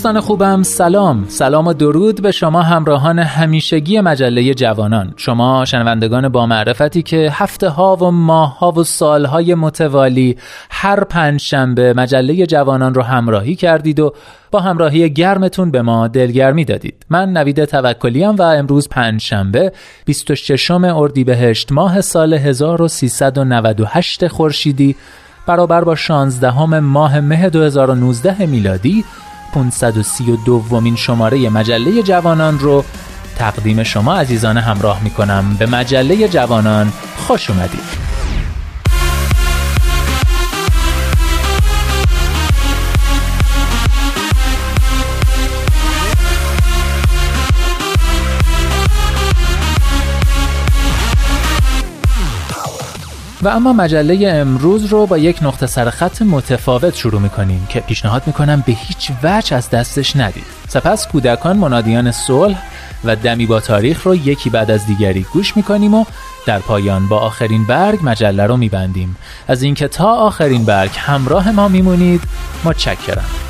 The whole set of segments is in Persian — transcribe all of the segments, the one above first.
دوستان خوبم سلام. سلام و درود به شما همراهان همیشگی مجله جوانان. شما شنوندگان با معرفتی که هفته ها و ماه ها و سال های متوالی هر پنج شنبه مجله جوانان رو همراهی کردید و با همراهی گرمتون به ما دلگرمی دادید. من نوید توکلیم و امروز پنج شنبه 26 اردیبهشت ماه سال 1398 خورشیدی برابر با 16 ماه مه 2019 میلادی 532 دومین شماره مجله جوانان رو تقدیم شما عزیزان همراه می کنم به مجله جوانان خوش اومدید. و اما مجله امروز رو با یک نقطه سرخط متفاوت شروع می‌کنیم که پیشنهاد می‌کنم به هیچ وجه از دستش ندید. سپس کودکان منادیان صلح و دمی با تاریخ رو یکی بعد از دیگری گوش می‌کنیم و در پایان با آخرین برگ مجله رو میبندیم. از اینکه تا آخرین برگ همراه ما میمونید متشکرم.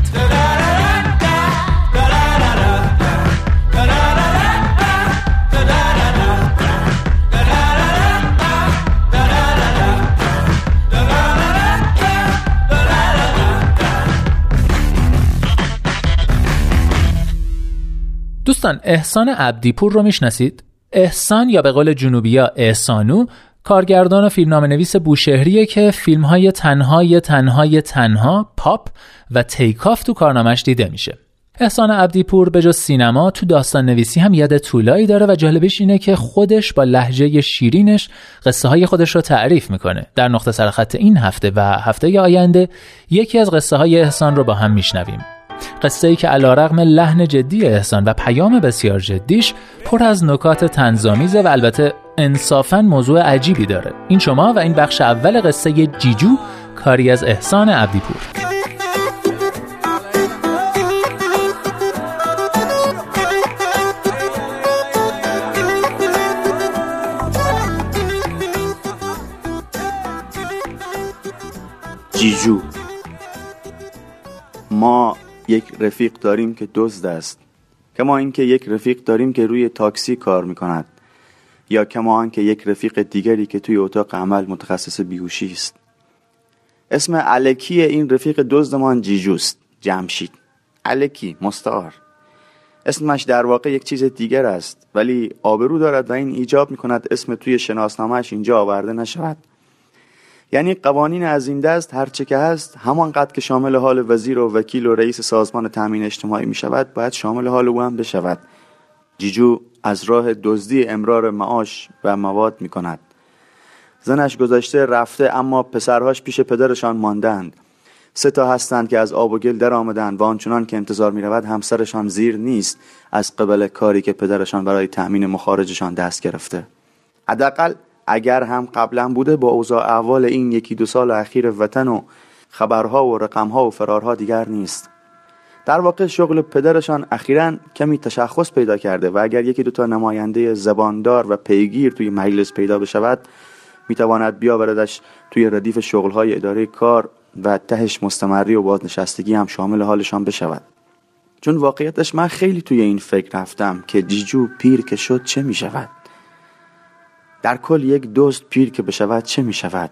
دوستان احسان عبدیپور رو می‌شناسید؟ احسان یا به قول جنوبیا احسانو کارگردان و فیلمنامه نویس بوشهریه که فیلم های تنهای تنهای تنها پاپ و تیکاف تو کارنامش دیده میشه. احسان عبدیپور به جز سینما تو داستان نویسی هم یاد طولایی داره و جالبش اینه که خودش با لحجه شیرینش قصه های خودش رو تعریف می‌کنه. در نقطه سرخط این هفته و هفته آینده یکی از قصه های احسان رو با هم میشنویم. قصه ای که علا رغم لحن جدی احسان و پیام بسیار جدیش پر از نکات تنظامیزه و البته انصافا موضوع عجیبی داره. این شما و این بخش اول قصه جیجو کاری از احسان عبدیپور. جیجو ما یک رفیق داریم که دزد است. کما اینکه یک رفیق داریم که روی تاکسی کار می‌کند. یا کما آنکه یک رفیق دیگری که توی اتاق عمل متخصص بیهوشی است. اسم علکی این رفیق دزدمان جیجوست جمشید. علکی مستعار. اسمش در واقع یک چیز دیگر است ولی آبرو دارد و این ایجاب می کند اسم توی شناسنامهش اینجا آورده نشود. یعنی قوانین از این دست هرچه که هست همانقدر که شامل حال وزیر و وکیل و رئیس سازمان تامین اجتماعی می شود باید شامل حال او هم بشود. جیجو از راه دزدی امرار معاش و مواد می کند زنش گذاشته رفته اما پسرهاش پیش پدرشان ماندند. سه تا هستند که از آب و گل در آمدند و آنچنان که انتظار می رود همسرشان زیر نیست از قبل کاری که پدرشان برای تأمین مخارجشان دست گرفته. حداقل اگر هم قبلا بوده با اوضاع احوال این یکی دو سال اخیر وطن و خبرها و رقمها و فرارها دیگر نیست. در واقع شغل پدرشان اخیرا کمی تشخص پیدا کرده و اگر یکی دوتا نماینده زباندار و پیگیر توی مجلس پیدا بشود می‌تواند بیاوردش توی ردیف شغلهای اداره کار و تهش مستمری و بازنشستگی هم شامل حالشان بشود. چون واقعیتش من خیلی توی این فکر رفتم که جیجو پیر که شد چه می شود در کل یک دوست پیر که بشود چه می شود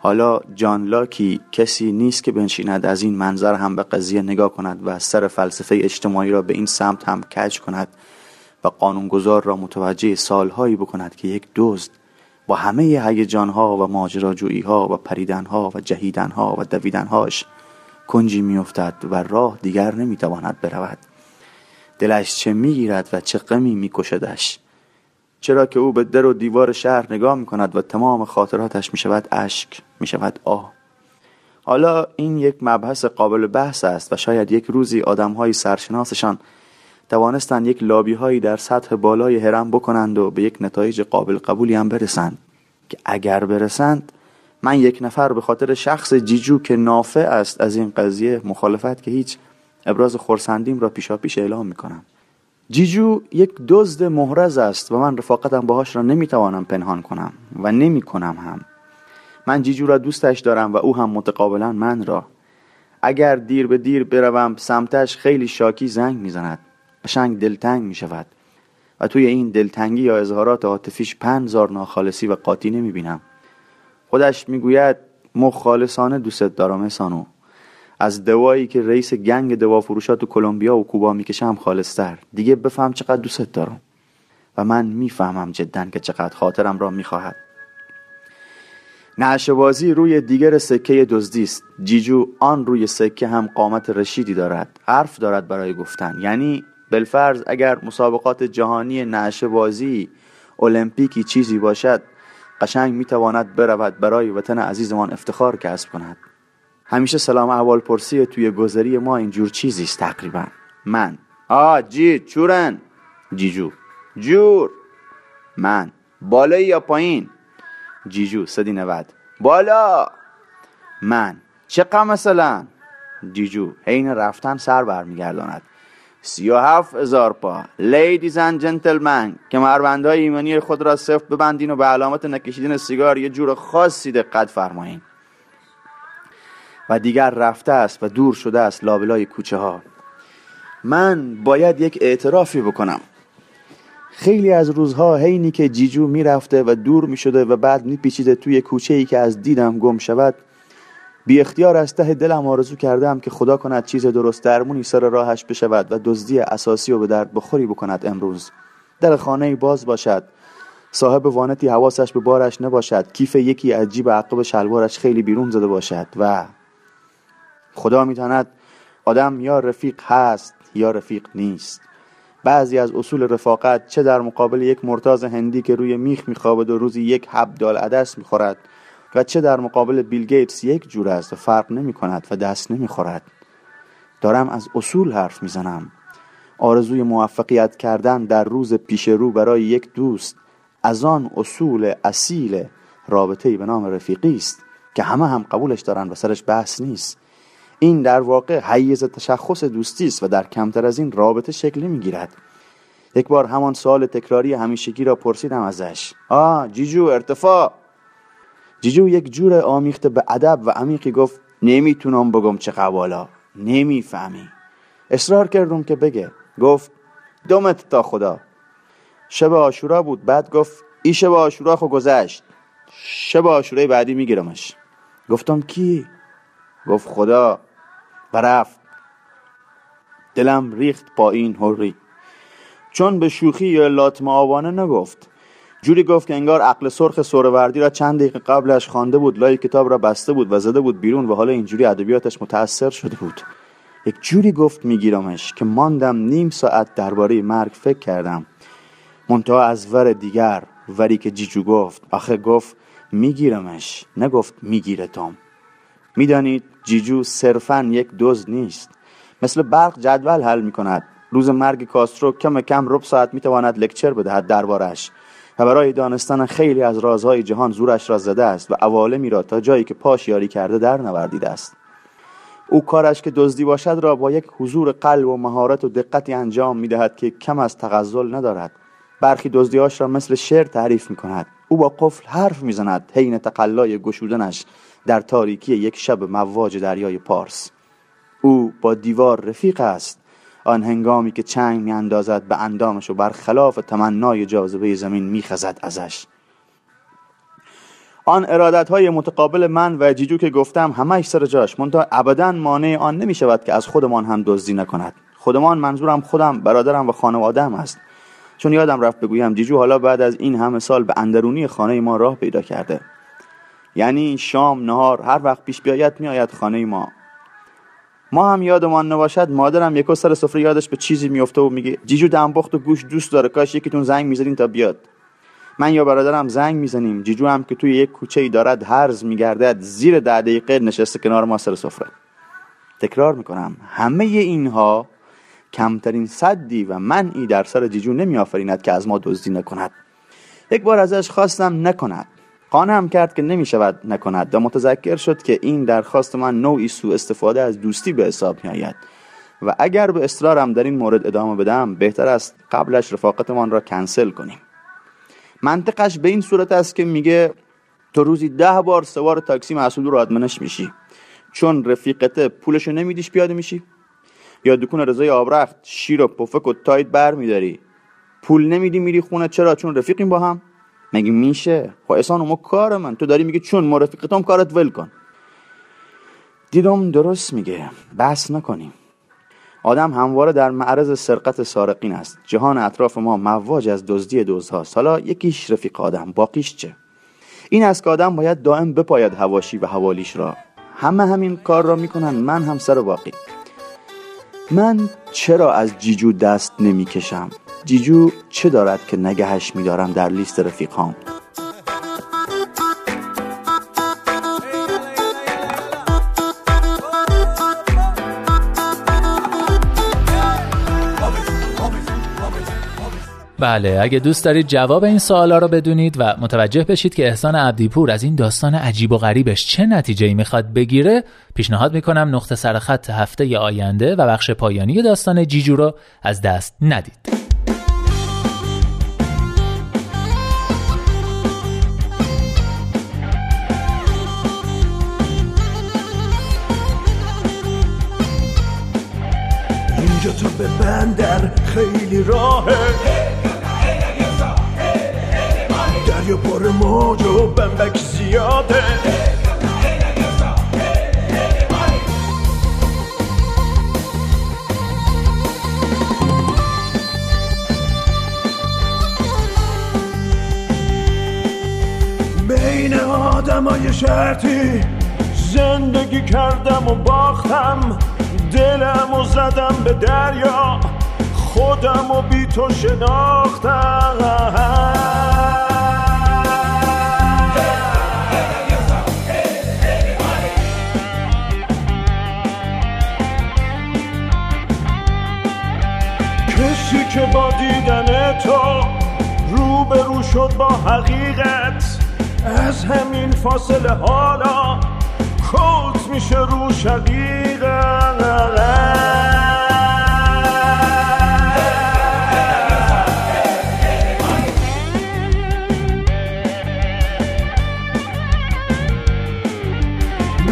حالا جان لاکی کسی نیست که بنشیند از این منظر هم به قضیه نگاه کند و سر فلسفه اجتماعی را به این سمت هم کج کند و قانونگذار را متوجه سالهایی بکند که یک دزد با همه هیجانها و ماجراجویی ها و پریدن ها و جهیدن ها و دویدن هاش کنجی میافتد و راه دیگر نمی‌تواند برود. دلش چه می‌گیرد و چه غمی میکشدش؟ چرا که او به در و دیوار شهر نگاه می کند و تمام خاطراتش می شود اشک می شود آه. حالا این یک مبحث قابل بحث است و شاید یک روزی آدم های سرشناسشان توانستند یک لابی هایی در سطح بالای هرم بکنند و به یک نتایج قابل قبولی هم برسند. که اگر برسند من یک نفر به خاطر شخص جیجو که نافع است از این قضیه مخالفت که هیچ ابراز خورسندیم را پیشا پیش اعلام می کنم جیجو یک دزد محرز است و من رفاقتم باهاش را نمی‌توانم پنهان کنم و نمی کنم هم. من جیجو را دوستش دارم و او هم متقابلا من را. اگر دیر به دیر بروم سمتش خیلی شاکی زنگ می‌زند. قشنگ دلتنگ می شود و توی این دلتنگی یا اظهارات عاطفیش پنزار ناخالصی و قاطی نمی بینم خودش می‌گوید مخالصانه دوست دارم سانو. از دوایی که رئیس گنگ دوا فروشات تو کلمبیا و کوبا می‌کشم خالصتر. دیگه بفهم چقدر دوست دارم. و من می‌فهمم جدا که چقدر خاطرم را می‌خواهد. نعشبازی روی دیگر سکه دزدی است. جیجو آن روی سکه هم قامت رشیدی دارد. حرف دارد برای گفتن. یعنی بالفرض اگر مسابقات جهانی نعشبازی المپیکی چیزی باشد قشنگ می‌تواند برود برای وطن عزیزمان افتخار کسب کند. همیشه سلام احوال پرسی توی گذری ما اینجور چیزیست تقریبا. من. آ جی چورن. جیجو. جور. من. بالایی یا پایین؟ جیجو سدی نود. بالا. من. چقدر مثلا؟ جیجو حین رفتن سر برمیگرداند. سی و هفت هزار پا. Ladies and gentlemen کمربندهای ایمنی خود را سفت ببندین و به علامت نکشیدن سیگار یه جور خاصی دقت فرمایین. و دیگر رفته است و دور شده است لابلای کوچه ها. من باید یک اعترافی بکنم. خیلی از روزها حینی که جیجو می‌رفته و دور می شده و بعد میپیچیده توی کوچه ای که از دیدم گم شود بی اختیار از ته دلم آرزو کردم که خدا کند چیز درست درمونی سر راهش بشود و دزدی اساسی و به درد بخوری بکند امروز. در خانه باز باشد. صاحب وانتی حواسش به بارش نباشد. کیف یکی از جیب عقب شلوارش خیلی بیرون زده باشد و خدا میتاند آدم یا رفیق هست یا رفیق نیست. بعضی از اصول رفاقت چه در مقابل یک مرتاز هندی که روی میخ میخوابد و روزی یک دال عدس می‌خورد و چه در مقابل بیل گیتس یک جور است و فرق نمی کند و دست نمی‌خورد. دارم از اصول حرف می‌زنم. آرزوی موفقیت کردن در روز پیش رو برای یک دوست از آن اصول اصیل رابطه‌ای به نام رفیقی است که همه هم قبولش دارن و سرش بحث نیست. این در واقع حیز تشخص دوستی است و در کمتر از این رابطه شکل می‌گیرد. یک بار همان سوال تکراری همیشگی را پرسیدم ازش. آه جیجو ارتفاع. جیجو یک جور آمیخته به ادب و عمیقی گفت نمی‌تونم بگم چه قوالا. نمی‌فهمی. اصرار کردم که بگه. گفت دومت تا خدا. شب آشورا بود. بعد گفت ای شب آشورا خو گذشت. شب آشورای بعدی میگیرمش. گفتم کی؟ گفت خدا. و رفت. دلم ریخت با این هوری چون به شوخی یا لاتم آوانه نگفت. جوری گفت که انگار عقل سرخ سوروردی را چند دقیقه قبلش خوانده بود لای کتاب را بسته بود و زده بود بیرون و حالا اینجوری ادبیاتش متاثر شده بود. یک جوری گفت میگیرمش که ماندم نیم ساعت درباره مرگ فکر کردم. منتها از ور دیگر وری که جیجو گفت. آخه گفت میگیرمش نگفت میگیرتم می‌دانید جیجو صرفا یک دوز نیست. مثل برق جدول حل می‌کند. روز مرگ کاسترو کم کم رب ساعت می‌تواند لکچر بدهد دربارش و برای دانستن خیلی از رازهای جهان زورش را زده است و عوالمی را تا جایی که پاش یاری کرده در نوردیده است. او کارش که دزدی باشد را با یک حضور قلب و مهارت و دقتی انجام می‌دهد که کم از تغزل ندارد. برخی دزدیاش را مثل شعر تعریف می کند او با قفل حرف می‌زند حین تقلای گشودنش. در تاریکی یک شب مواج دریای پارس. او با دیوار رفیق است. آن هنگامی که چنگ می اندازد به اندامش و برخلاف تمنای جاذبه زمین میخزد ازش. آن ارادت های متقابل من و جیجو که گفتم همش سر جاش منتها ابدا مانع آن نمی شود که از خودمان هم دزدی نکند. خودمان منظورم خودم برادرم و خانوادم است. چون یادم رفت بگویم جیجو حالا بعد از این همه سال به اندرونی خانه ما راه پیدا کرده. یعنی شام نهار هر وقت پیش بیاید میآید خانه ما. ما هم یادمان نباشد مادرم یکو سر سفره یادش به چیزی میفته و میگه جیجو دنبخت و گوش دوست داره کاش یکیتون زنگ می‌زدین تا بیاد. من یا برادرم زنگ می‌زنیم جیجو هم که توی یک کوچه ای دارد هرز میگردد زیر ده دقیقه نشسته کنار ما سر سفره. تکرار می‌کنم همه اینها کمترین صدی و منعی در سر جیجو نمیآفریند که از ما دزدی نکند. یک بار ازش خواستم نکند. قانم کرد که نمی شود نکند و متذکر شد که این درخواست من نوعی سوء استفاده از دوستی به حساب می آید و اگر به اصرارم در این مورد ادامه بدم بهتر است قبلش رفاقتمان را کنسل کنیم. منطقش به این صورت است که میگه تو روزی ده بار سوار تاکسی مسئول رو آدمنش میشی. چون رفیقت پولشو نمیدیش پیاده میشی. یا دکون رضای آبرخت شیر و پفک و تایت بر میداری پول نمیدی میری خونه. چرا؟ چون رفیقیم با هم. مگه میشه؟ خب احسان ما کار من. تو داری میگه چون ما رفیقتم کارت ول کن. دیدم درست میگه. بحث نکنیم. آدم همواره در معرض سرقت سارقین است. جهان اطراف ما مواج از دزدی دزدهاست. حالا یکیش رفیق آدم باقیش چه؟ این است که آدم باید دائم بپاید هواشی و حوالیش را. همه همین کار را می‌کنن. من هم سر باقی. من چرا از جیجو دست نمی‌کشم؟ جیجو چه دارد که نگهش میدارم در لیست رفیقام؟ بله اگه دوست دارید جواب این سوالا رو بدونید و متوجه بشید که احسان عبدیپور از این داستان عجیب و غریبش چه نتیجه ای می‌خواد بگیره پیشنهاد می‌کنم نقطه سرخط هفته آینده و بخش پایانی داستان جیجو رو از دست ندید. تو به بندر خیلی راهه. دریا پر موج و بمبک زیاده. بین آدمای شرطی زندگی کردم و باختم. دلم و زدم به دریا. خودم و بی تو شناختم. کسی که با دیدن تو رو به رو شد با حقیقت. از همین فاصله حالا کوت میشه رو شقیقت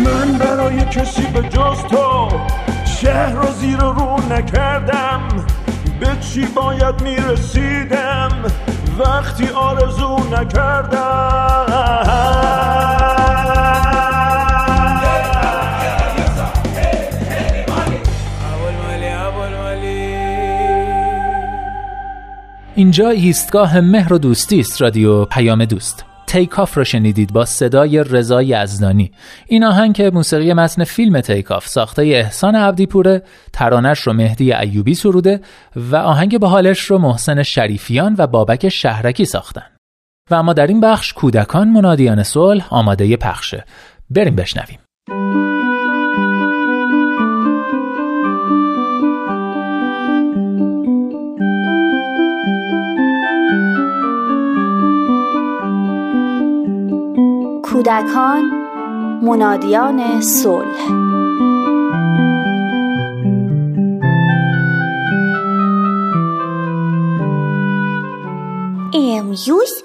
من برای کسی به جز تو شهر رو زیر رو نکردم. به چی باید می‌رسیدم؟ وقتی آرزو اینجا ایستگاه مهر و دوستی است رادیو پیام دوست. تیکاف را شنیدید با صدای رضا یزدانی این آهنگ که موسیقی متن فیلم تیکاف ساخته احسان عبدیپوره ترانش رو مهدی ایوبی سروده و آهنگ به حالش رو محسن شریفیان و بابک شهرکی ساختن. و اما در این بخش کودکان منادیان صلح آماده پخشه. بریم بشنویم. کودکان منادیان صلح. امروز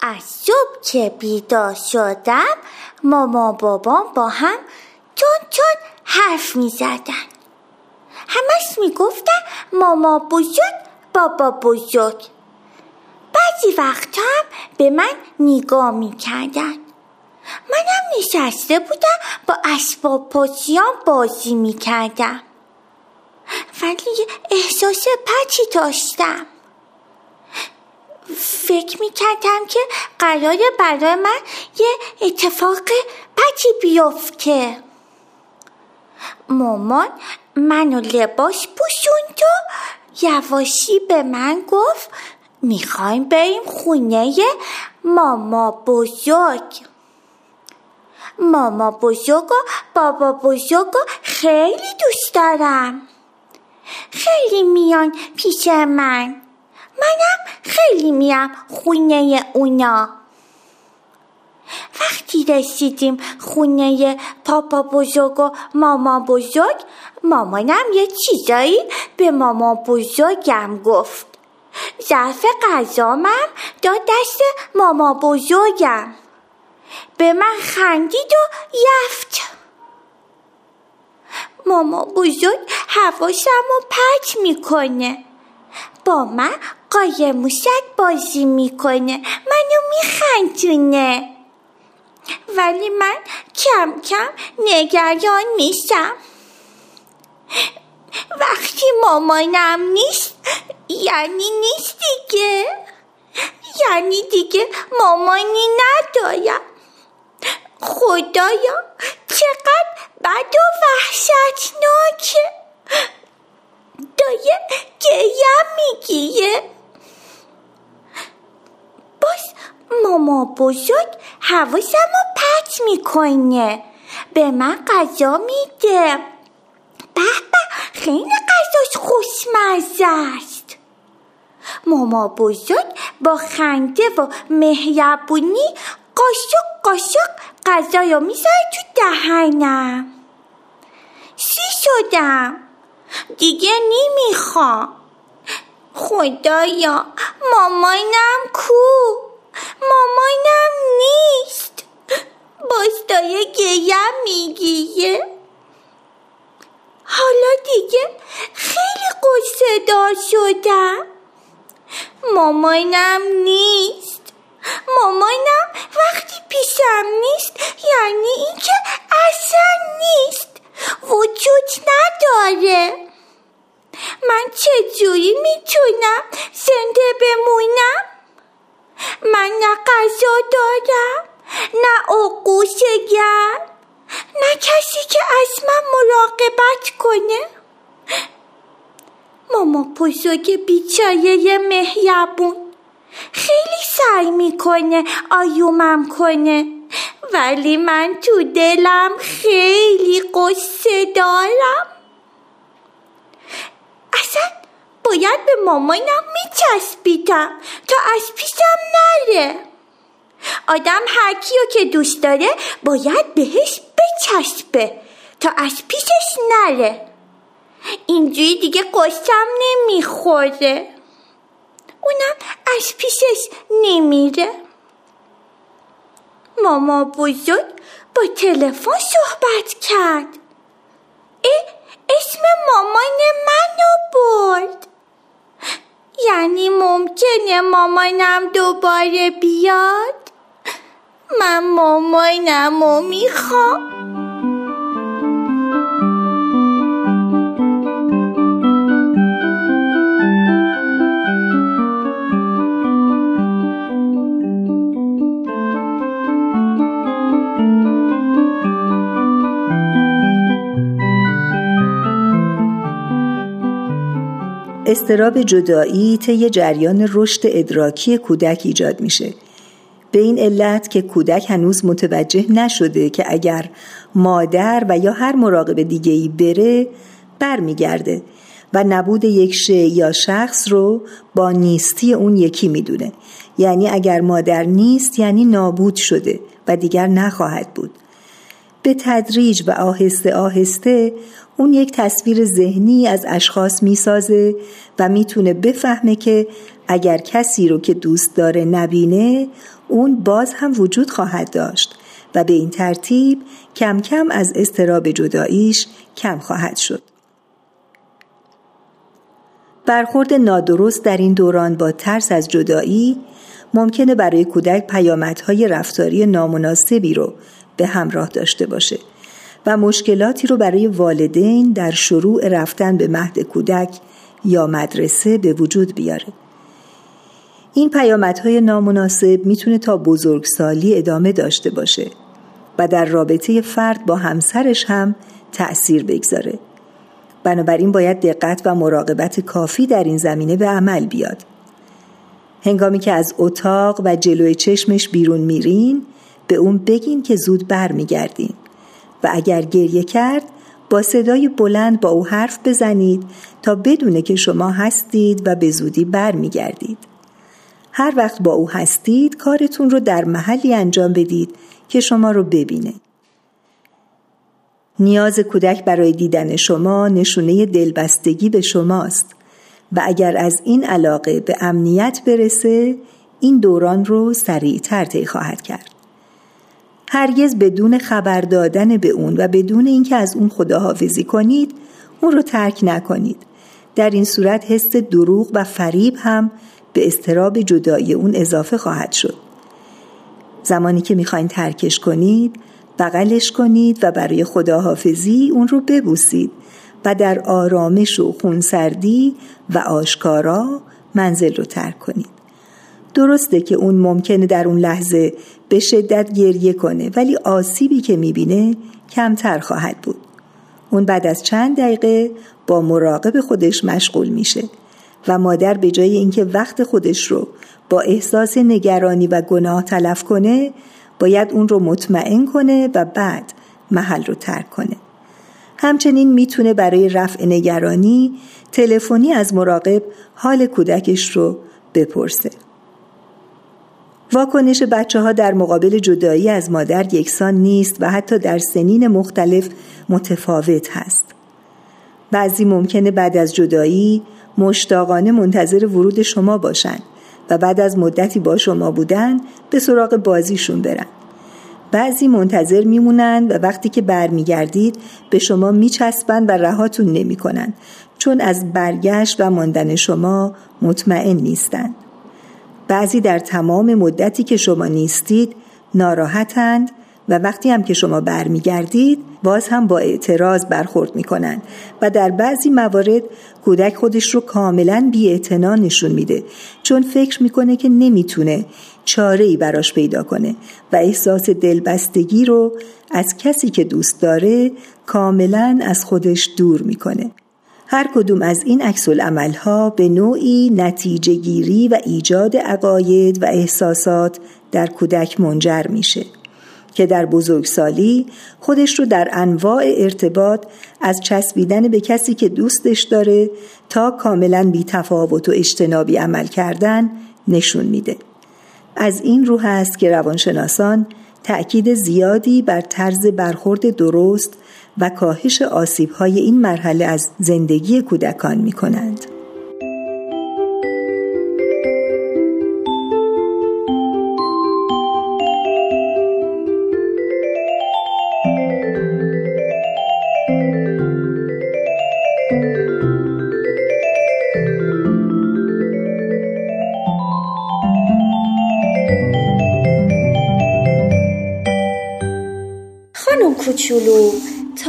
از صبح که بیدار شدم ماما بابام با هم چون چون حرف می زدن همش می گفتن ماما بزرگ بابا بزرگ. بعضی وقت هم به من نگاه می کردن منم نشسته بودم با اسباب پاسیان بازی می کردم ولی احساس پچی داشتم. فکر می کردم که قرار برای من یه اتفاق پچی بیفته. مامان منو لباس پوشوند و یواشی به من گفت می‌خوایم بریم خونه ماما بزرگ. ماما بزرگ و بابا بزرگ و خیلی دوست دارم. خیلی میان پیش من. منم خیلی میام خونه اونا. وقتی رسیدیم خونه پاپا بزرگ و ماما بزرگ مامانم یه چیزایی به ماما بزرگم گفت. ظرف غذامم داد دست ماما بزرگم. به من خندید و یفت. ماما بزرگ حواسم رو می‌کنه. با من قایم موشک بازی می‌کنه. منو میخندونه. ولی من کم کم نگران میشم وقتی مامانم نیست یعنی نیست دیگه. یعنی دیگه مامانی ندارم. خدایا چقدر بد و وحشتناکه دایه گیم میگیه. باز ماما بزرگ حواسم رو پت می‌کنه. به من غذا میده. به به خیلی غذاش خوشمزه است. ماما بزرگ با خنده و مهربونی قاشق قاشق غذا رو می‌ذاره تو دهنم. سی شدم؟ دیگه نمی‌خوام خدایا مامانم کو؟ مامانم نیست. باز دایه گیم میگیه. حالا دیگه خیلی قصه دار شدم. مامانم نیست. مامانم وقتی پیشم نیست یعنی اینکه اصلا نیست. وجود نداره. من چجوری می‌تونم زنده بمونم؟ من نه غذا دارم نه آغوش گرم نه کسی که از من مراقبت کنه. ماما بزرگ بیچاره مهربون. خیلی سعی می‌کنه آیومم کنه. ولی من تو دلم خیلی قصه دارم. اصلا باید به مامانم میچسبیدم تا از پیشم نره. آدم هر کیو که دوست داره باید بهش بچسبه تا از پیشش نره. اینجوری دیگه قصم نمی‌خوره. اونم از پیشش نمیره. ماما بزرگ با تلفن صحبت کرد. اه اسم مامان منو برد. یعنی ممکنه مامانم دوباره بیاد؟ من مامانم رو می‌خوام. استراب جدایی طی جریان رشد ادراکی کودک ایجاد میشه. به این علت که کودک هنوز متوجه نشده که اگر مادر و یا هر مراقب دیگه ای بره برمیگرده و نبود یک شی یا شخص رو با نیستی اون یکی می‌دونه. یعنی اگر مادر نیست یعنی نابود شده و دیگر نخواهد بود. به تدریج و آهسته آهسته اون یک تصویر ذهنی از اشخاص می‌سازه و می‌تونه بفهمه که اگر کسی رو که دوست داره نبینه اون باز هم وجود خواهد داشت و به این ترتیب کم کم از استراب جداییش کم خواهد شد. برخورد نادرست در این دوران با ترس از جدایی ممکنه برای کودک پیامدهای رفتاری نامناسبی رو به همراه داشته باشه و مشکلاتی رو برای والدین در شروع رفتن به مهد کودک یا مدرسه به وجود بیاره. این پیامدهای نامناسب می‌تونه تا بزرگسالی ادامه داشته باشه و در رابطه فرد با همسرش هم تأثیر بگذاره. بنابراین باید دقت و مراقبت کافی در این زمینه به عمل بیاد. هنگامی که از اتاق و جلوی چشمش بیرون میرین به اون بگین که زود برمیگردین و اگر گریه کرد با صدای بلند با او حرف بزنید تا بدونه که شما هستید و به زودی برمیگردید. هر وقت با او هستید کارتون رو در محلی انجام بدید که شما رو ببینه. نیاز کودک برای دیدن شما نشونه دلبستگی به شماست و اگر از این علاقه به امنیت برسه این دوران رو سریعتر طی خواهد کرد. هرگز بدون خبر دادن به اون و بدون اینکه از اون خداحافظی کنید اون رو ترک نکنید. در این صورت حس دروغ و فریب هم به استراب جدایی اون اضافه خواهد شد. زمانی که می‌خواین ترکش کنید بغلش کنید و برای خداحافظی اون رو ببوسید و در آرامش و خونسردی و آشکارا منزل رو ترک کنید. درسته که اون ممکنه در اون لحظه به شدت گریه کنه ولی آسیبی که می‌بینه کمتر خواهد بود. اون بعد از چند دقیقه با مراقب خودش مشغول میشه و مادر به جای اینکه وقت خودش رو با احساس نگرانی و گناه تلف کنه باید اون رو مطمئن کنه و بعد محل رو ترک کنه. همچنین می‌تونه برای رفع نگرانی تلفنی از مراقب حال کودکش رو بپرسه. واکنش بچه ها در مقابل جدایی از مادر یکسان نیست و حتی در سنین مختلف متفاوت هست. بعضی ممکنه بعد از جدایی مشتاقانه منتظر ورود شما باشند و بعد از مدتی با شما بودن به سراغ بازیشون برن. بعضی منتظر میمونند و وقتی که برمیگردید به شما میچسبند و رهاتون نمی‌کنند چون از برگشت و ماندن شما مطمئن نیستند. بعضی در تمام مدتی که شما نیستید ناراحتند و وقتی هم که شما برمیگردید باز هم با اعتراض برخورد می کنند و در بعضی موارد کودک خودش رو کاملا بی نشون میده چون فکر می‌کنه که نمی‌تونه چاره ای براش پیدا کنه و احساس دلبستگی رو از کسی که دوست داره کاملا از خودش دور می‌کنه. هر کدوم از این عکس ها به نوعی نتیجه گیری و ایجاد عقاید و احساسات در کودک منجر میشه که در بزرگسالی خودش رو در انواع ارتباط از چسبیدن به کسی که دوستش داره تا کاملا بی تفاوت و اجتنابی عمل کردن نشون میده. از این رو هست که روانشناسان تأکید زیادی بر طرز برخورد درست و کاهش آسیبهای این مرحله از زندگی کودکان می کنند.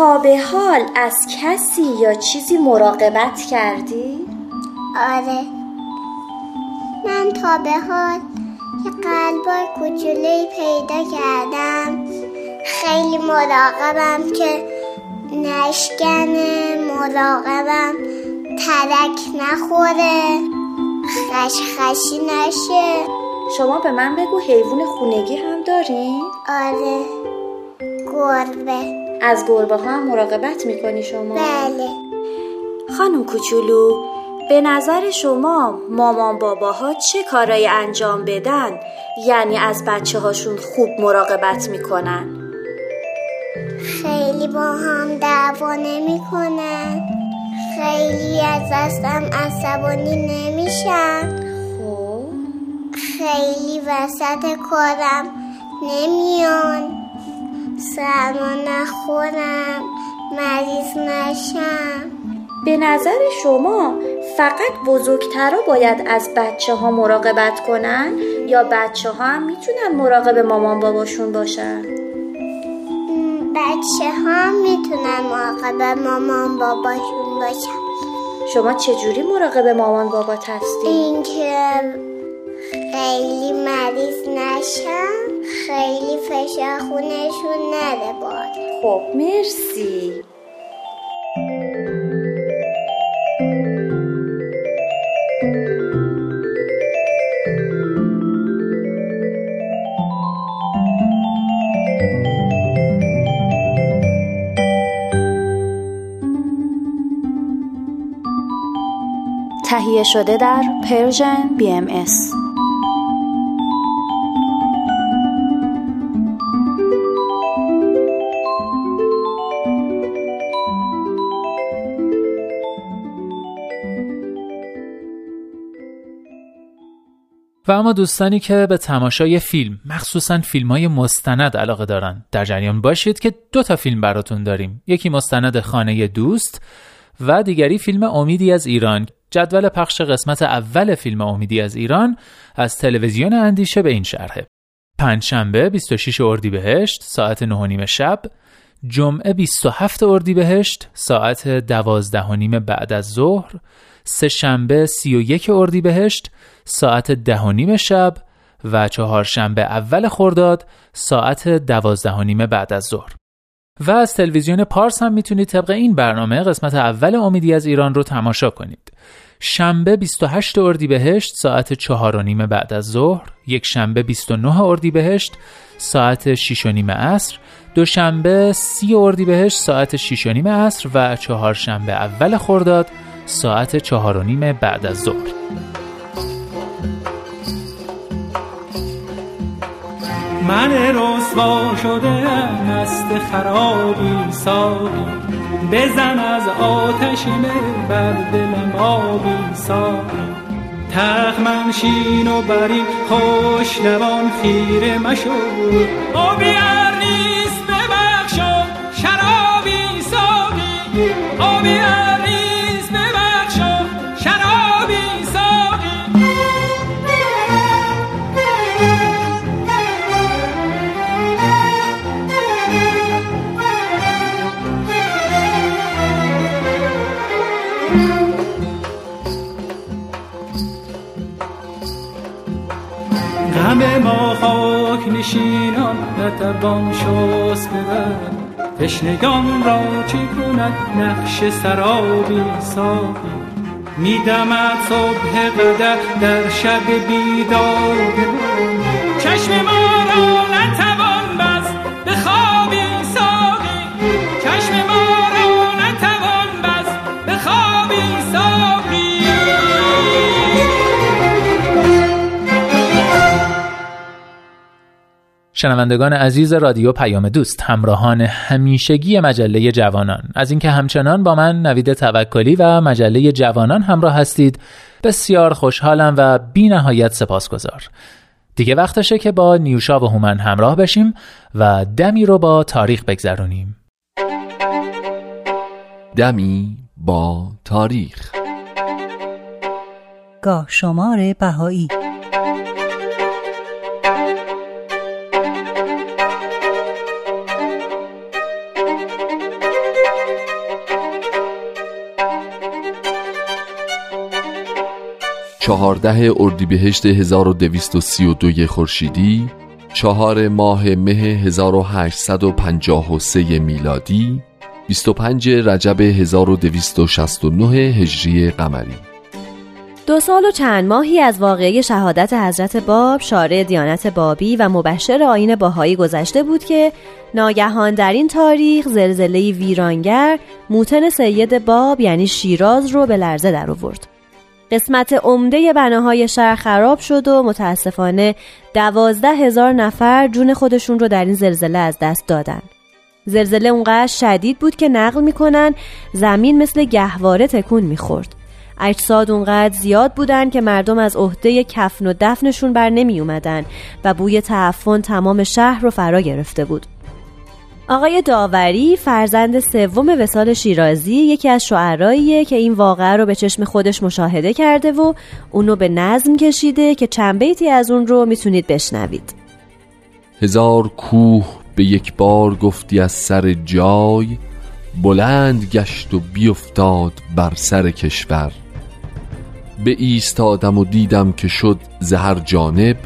تا به حال از کسی یا چیزی مراقبت کردی؟ آره. من تا به حال یه قلبای کوچولوی پیدا کردم. خیلی مراقبم که نشکنه مراقبم ترک نخوره. خشخشی نشه. شما به من بگو حیوان خونگی هم دارین؟ آره. گربه. از گربه ها هم مراقبت می‌کنی شما؟ بله. خانم کوچولو به نظر شما مامان باباها چه کارایی انجام بدن؟ یعنی از بچه هاشون خوب مراقبت می‌کنن؟ خیلی با هم دعوا نمی‌کنن. خیلی از دستم عصبانی نمیشن. خب. خیلی وسط کارم نمیان. سرما نخورم مریض نشم به نظر شما فقط بزرگترها باید از بچه ها مراقبت کنن یا بچه ها هم می‌تونن مراقب مامان باباشون باشن؟ بچه ها می‌تونن مراقب مامان باباشون باشن شما چجوری مراقب مامان بابات هستی؟ اینکه خیلی مریض نشم. خیلی فشار خونشون نده باد خب مرسی. تهیه شده در Persian BMS. و اما دوستانی که به تماشای فیلم مخصوصا فیلم های مستند علاقه دارن در جریان باشید که دو تا فیلم براتون داریم. یکی مستند خانه دوست و دیگری فیلم امیدی از ایران. جدول پخش قسمت اول فیلم امیدی از ایران از تلویزیون اندیشه به این شرحه. پنجشنبه 26 اردیبهشت ساعت 9 شب. جمعه 27 اردیبهشت ساعت 12 بعد از ظهر. سه شنبه 31 اردیبهشت ساعت ده شب و چهارشنبه اول خرداد ساعت دوازده بعد از ظهر. و از تلویزیون پارس هم می‌تونید طبق این برنامه قسمت اول امیدی از ایران رو تماشا کنید. شنبه 28 اردیبهشت ساعت 4 و نیم بعد از ظهر، یک شنبه 29 اردیبهشت ساعت 6 و نیم عصر، دوشنبه 30 اردیبهشت ساعت 6 و نیم عصر و چهارشنبه اول خرداد ساعت 4 و نیم بعد از ظهر. من رسوا شده مست خرابی ساقی بزن از آتش بر دلم آبی ساقی. تخمنشین و بری خوش لبان خیره مشو آبی نیست ببخشم شرابی ساقی. آبی نشینان نتوان شست ببر تشنگان را چی کند نقش سرابی ساقی میدمد صبح قدر در شب بیدار شنوندگان عزیز رادیو پیام دوست همراهان همیشگی مجله جوانان. از اینکه همچنان با من نوید توکلی و مجله جوانان همراه هستید بسیار خوشحالم و بی نهایت سپاسگزار. دیگه وقتشه که با نیوشا و هومن همراه بشیم و دمی رو با تاریخ بگذرونیم. دمی با تاریخ. گاه شمار بهایی چهارده اردیبهشت 1232 خورشیدی چهار ماه مه 1853 میلادی 25 رجب 1269 هجری قمری دو سال و چند ماهی از واقعه شهادت حضرت باب شارع دیانت بابی و مبشر آین باهایی گذشته بود که ناگهان در این تاریخ زلزله ویرانگر موتن سید باب یعنی شیراز رو به لرزه در آورد. قسمت عمده بناهای شهر خراب شد و متاسفانه دوازده هزار نفر جون خودشون رو در این زلزله از دست دادن. زلزله اونقدر شدید بود که نقل می‌کنن زمین مثل گهواره تکون می‌خورد. اجساد اونقدر زیاد بودن که مردم از عهده کفن و دفنشون بر نمی اومدن و بوی تعفن تمام شهر رو فرا گرفته بود. آقای داوری فرزند سوم وسال شیرازی یکی از شعراییه که این واقعه رو به چشم خودش مشاهده کرده و اونو به نظم کشیده که چند بیتی از اون رو می‌تونید بشنوید. هزار کوه به یک بار گفتی از سر جای بلند گشت و بیفتاد بر سر کشور. به ایستادم و دیدم که شد زهر جانب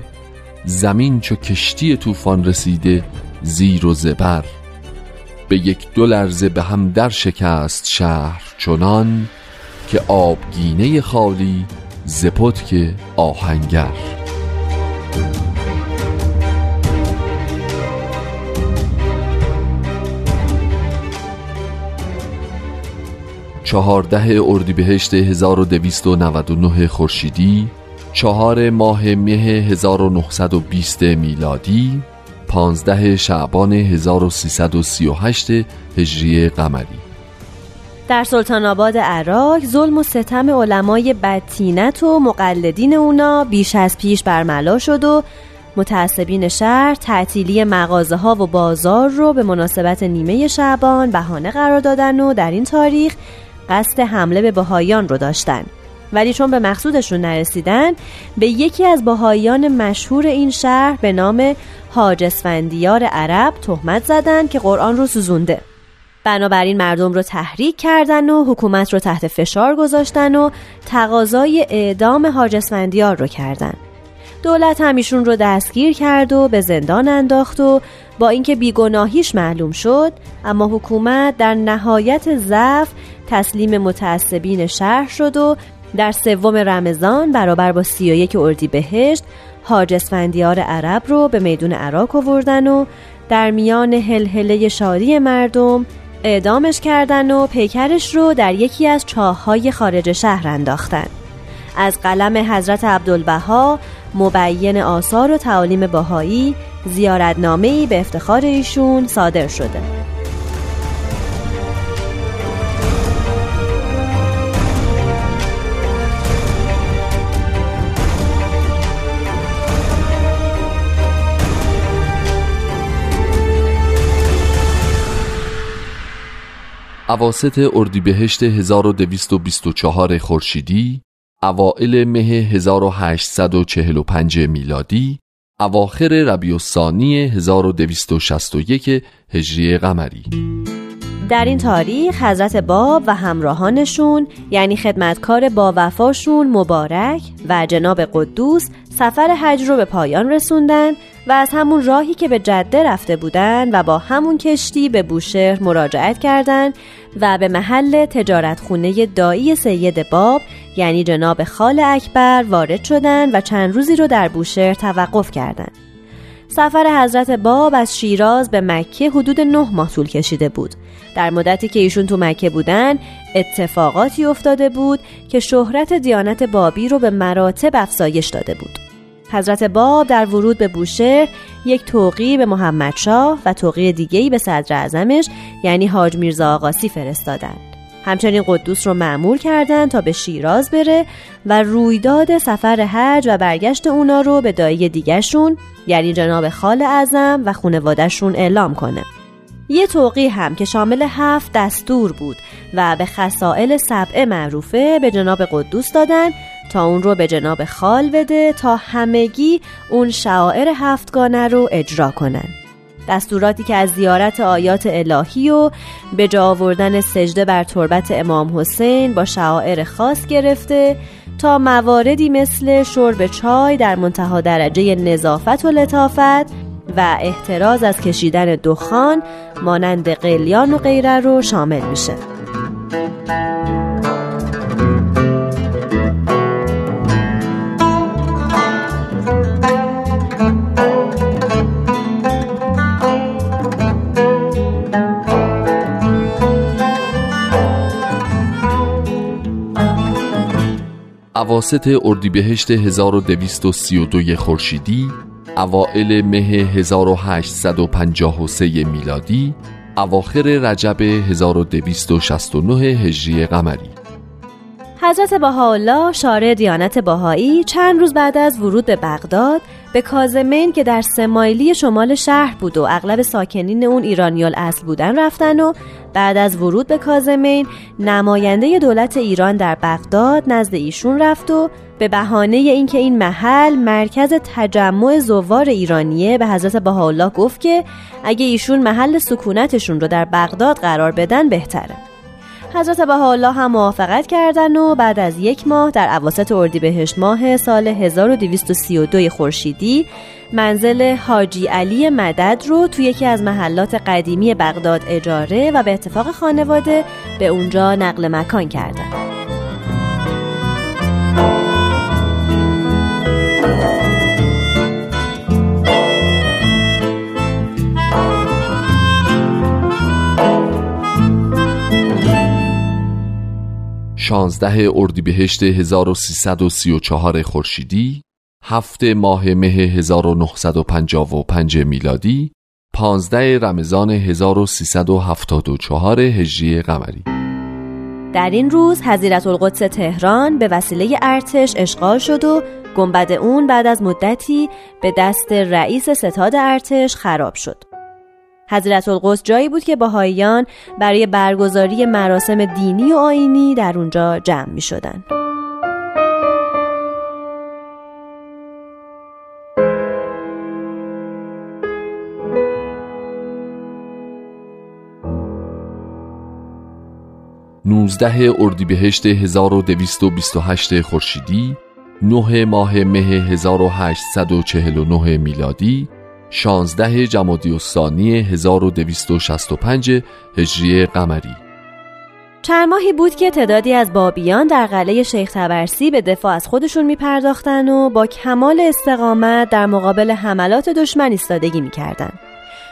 زمین چو کشتی طوفان رسیده زیر و زبر. به یک دو لرزه به هم در شکست شهر چنان که آبگینه خالی زپت که آهنگر. چهارده اردیبهشت 1299 خورشیدی چهار ماه مه 1920 میلادی پانزده شعبان 1338 هجری قمری. در سلطان آباد عراق ظلم و ستم علمای بدتینت و مقلدین اونا بیش از پیش برملا شد و متعصبین شهر تعطیلی مغازه ها و بازار رو به مناسبت نیمه شعبان بهانه قرار دادن و در این تاریخ قصد حمله به بهایان رو داشتن. ولی چون به مقصودشون نرسیدن به یکی از بهاییان مشهور این شهر به نام حاج اسفندیار عرب تهمت زدن که قرآن رو سوزونده. بنابراین مردم رو تحریک کردن و حکومت رو تحت فشار گذاشتن و تقاضای اعدام حاج اسفندیار رو کردن. دولت همیشون رو دستگیر کرد و به زندان انداخت و با اینکه بیگناهیش معلوم شد اما حکومت در نهایت ضعف تسلیم متعصبین شهر شد و در سوم رمضان برابر با سی و یک اردی بهشت حاج اسفندیار عرب رو به میدون عراق آوردن و در میان هلهله شادی مردم اعدامش کردن و پیکرش رو در یکی از چاههای خارج شهر انداختن. از قلم حضرت عبدالبها مبین آثار و تعالیم باهایی زیارتنامه‌ای به افتخار ایشون صادر شده. اواسط اردیبهشت 1224 خورشیدی اوائل مه 1845 میلادی اواخر ربیع الثانی 1261 هجری قمری. در این تاریخ حضرت باب و همراهانشون یعنی خدمتکار با وفاشون مبارک و جناب قدوس سفر حج رو به پایان رسوندن و از همون راهی که به جده رفته بودن و با همون کشتی به بوشهر مراجعت کردند و به محل تجارت خونه دایی سید باب یعنی جناب خال اکبر وارد شدند و چند روزی رو در بوشهر توقف کردند. سفر حضرت باب از شیراز به مکه حدود نه ماه طول کشیده بود در مدتی که ایشون تو مکه بودن اتفاقاتی افتاده بود که شهرت دیانت بابی رو به مراتب افزایش داده بود حضرت باب در ورود به بوشهر یک توقی به محمد شاه و توقی دیگهی به صدر اعظمش یعنی حاج میرزا آقاسی فرستادند. همچنین قدوس رو معمور کردند تا به شیراز بره و رویداد سفر حج و برگشت اونا رو به دایی دیگهشون یعنی جناب خال اعظم و خونوادهشون اعلام کنه. یه توقی هم که شامل هفت دستور بود و به خسائل سبعه معروفه به جناب قدوس دادن تا اون رو به جناب خال بده تا همگی اون شعائر هفتگانه رو اجرا کنن دستوراتی که از زیارت آیات الهی و به جا آوردن سجده بر تربت امام حسین با شعائر خاص گرفته تا مواردی مثل شرب چای در منتها درجه نظافت و لطافت و احتراز از کشیدن دخان مانند قلیان و غیره رو شامل میشه. اواسط اردیبهشت 1232 خورشیدی اوائل مه 1853 میلادی اواخر رجب 1269 هجری قمری. حضرت بهاءالله شارع دیانت باهایی چند روز بعد از ورود به بغداد به کازمین که در سمایلی شمال شهر بود و اغلب ساکنین اون ایرانیال اصل بودن رفتن و بعد از ورود به کازمین نماینده دولت ایران در بغداد نزد ایشون رفت و به بهانه اینکه این محل مرکز تجمع زوار ایرانیه به حضرت بهاءالله گفت که اگه ایشون محل سکونتشون رو در بغداد قرار بدن بهتره. حضرت بهاءالله هم موافقت کردن و بعد از یک ماه در اواسط اردیبهشت ماه سال 1232 خورشیدی منزل حاجی علی مدد رو توی یکی از محلات قدیمی بغداد اجاره و به اتفاق خانواده به اونجا نقل مکان کردند. 16 اردیبهشت 1334 خورشیدی، هفت ماه مه 1955 میلادی، 15 رمضان 1374 هجری قمری در این روز حضیرت القدس تهران به وسیله ارتش اشغال شد و گنبد اون بعد از مدتی به دست رئیس ستاد ارتش خراب شد. حضرت القدس جایی بود که باهاییان برای برگزاری مراسم دینی و آینی در اونجا جمع می شدن. نوزده اردیبهشت 1228 خورشیدی نه ماه مه 1849 میلادی 16 جمادی الثانی 1265 هجری قمری چند ماهی بود که تعدادی از بابیان در قلعه شیخ تبرسی به دفاع از خودشون می پرداختن و با کمال استقامت در مقابل حملات دشمن ایستادگی می کردن.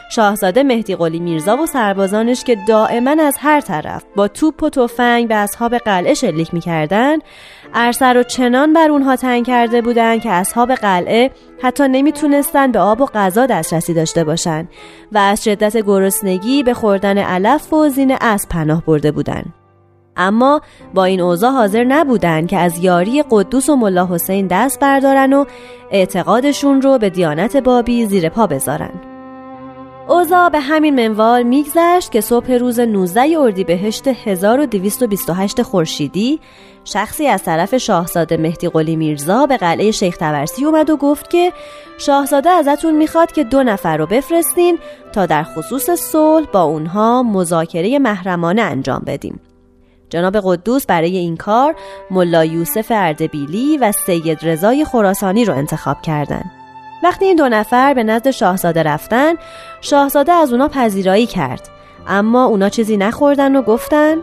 شاهزاده مهدی قلی میرزا و سربازانش که دائما از هر طرف با توپ و تفنگ به اصحاب قلعه شلیک می‌کردند ارسر رو چنان بر اونها تنگ کرده بودند که اصحاب قلعه حتی نمی‌تونستن به آب و غذا دسترسی داشته باشند و از شدت گرسنگی به خوردن علف و زین اسب پناه برده بودند. اما با این اوضاع حاضر نبودند که از یاری قدوس و ملا حسین دست بردارن و اعتقادشون رو به دیانت بابی زیر پا بذارن. اوزا به همین منوال میگذشت که صبح روز 19 اردیبهشت 1228 خورشیدی شخصی از طرف شاهزاده مهدی قلی میرزا به قلعه شیخ تورسی اومد و گفت که شاهزاده ازتون می‌خواد که دو نفر رو بفرستین تا در خصوص صلح با اونها مذاکره محرمانه انجام بدیم. جناب قدوس برای این کار ملا یوسف اردبیلی و سید رضای خراسانی رو انتخاب کردند. وقتی این دو نفر به نزد شاهزاده رفتن شاهزاده از اونا پذیرایی کرد. اما اونا چیزی نخوردن و گفتن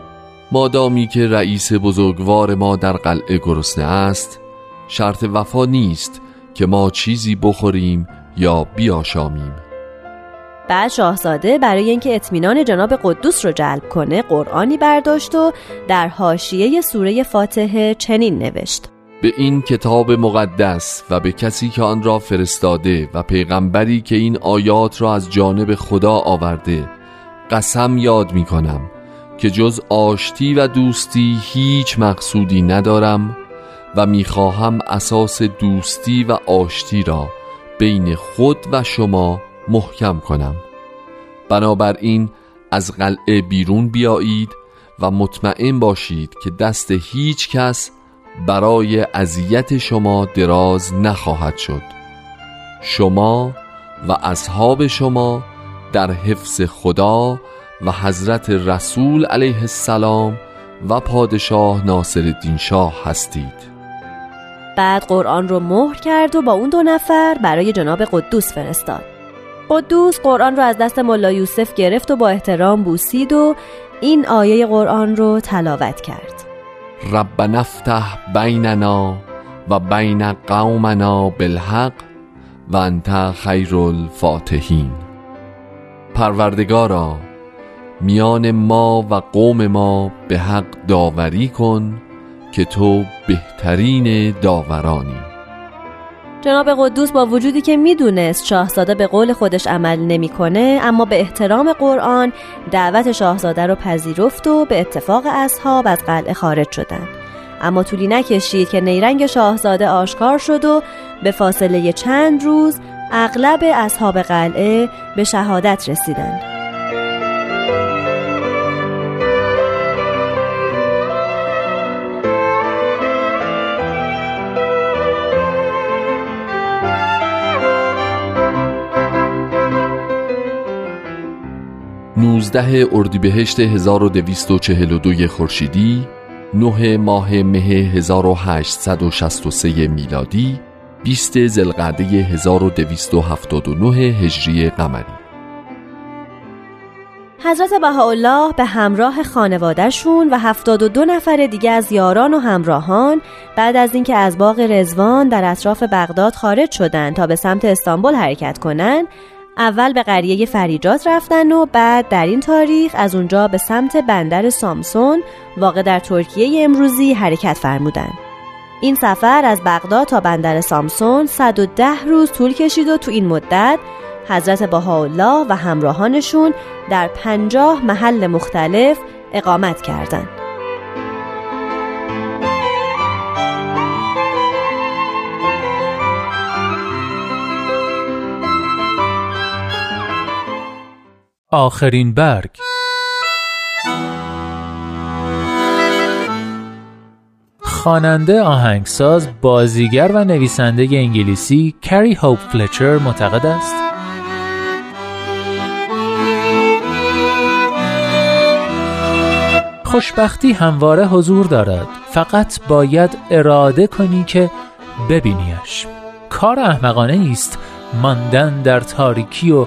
مادامی که رئیس بزرگوار ما در قلعه گرسنه است شرط وفا نیست که ما چیزی بخوریم یا بیاشامیم. بعد شاهزاده برای اینکه اطمینان جناب قدوس رو جلب کنه قرآنی برداشت و در حاشیه سوره فاتحه چنین نوشت. به این کتاب مقدس و به کسی که آن را فرستاده و پیغمبری که این آیات را از جانب خدا آورده قسم یاد می کنم که جز آشتی و دوستی هیچ مقصودی ندارم و می‌خواهم اساس دوستی و آشتی را بین خود و شما محکم کنم. بنابراین از قلعه بیرون بیایید و مطمئن باشید که دست هیچ کس برای اذیت شما دراز نخواهد شد. شما و اصحاب شما در حفظ خدا و حضرت رسول علیه السلام و پادشاه ناصر الدین شاه هستید. بعد قرآن رو مهر کرد و با اون دو نفر برای جناب قدوس فرستاد. قدوس قرآن رو از دست ملا یوسف گرفت و با احترام بوسید و این آیه قرآن رو تلاوت کرد. رب نفتح بیننا و بین قومنا بالحق و انت خیر الفاتحین. پروردگارا میان ما و قوم ما به حق داوری کن که تو بهترین داورانی. جناب قدوس با وجودی که می‌دونست شاهزاده به قول خودش عمل نمی‌کنه اما به احترام قرآن دعوت شاهزاده رو پذیرفت و به اتفاق اصحاب از قلعه خارج شدند. اما طولی نکشید که نیرنگ شاهزاده آشکار شد و به فاصله چند روز اغلب اصحاب قلعه به شهادت رسیدند. 19 اردیبهشت 1242 خورشیدی 9 ماه مه 1863 میلادی 20 زلقعده 1279 هجری قمری. حضرت بهاءالله به همراه خانوادهشون و 72 نفر دیگه از یاران و همراهان بعد از اینکه از باغ رزوان در اطراف بغداد خارج شدند تا به سمت استانبول حرکت کنند اول به قریه فریجات رفتن و بعد در این تاریخ از اونجا به سمت بندر سامسون واقع در ترکیه امروزی حرکت فرمودند. این سفر از بغداد تا بندر سامسون 110 روز طول کشید و تو این مدت حضرت بهاءالله و همراهانشون در پنجاه محل مختلف اقامت کردند. آخرین برگ. خواننده آهنگساز بازیگر و نویسنده انگلیسی کری هوپ فلچر معتقد است. خوشبختی همواره حضور دارد. فقط باید اراده کنی که ببینیش. کار احمقانه است ماندن در تاریکی و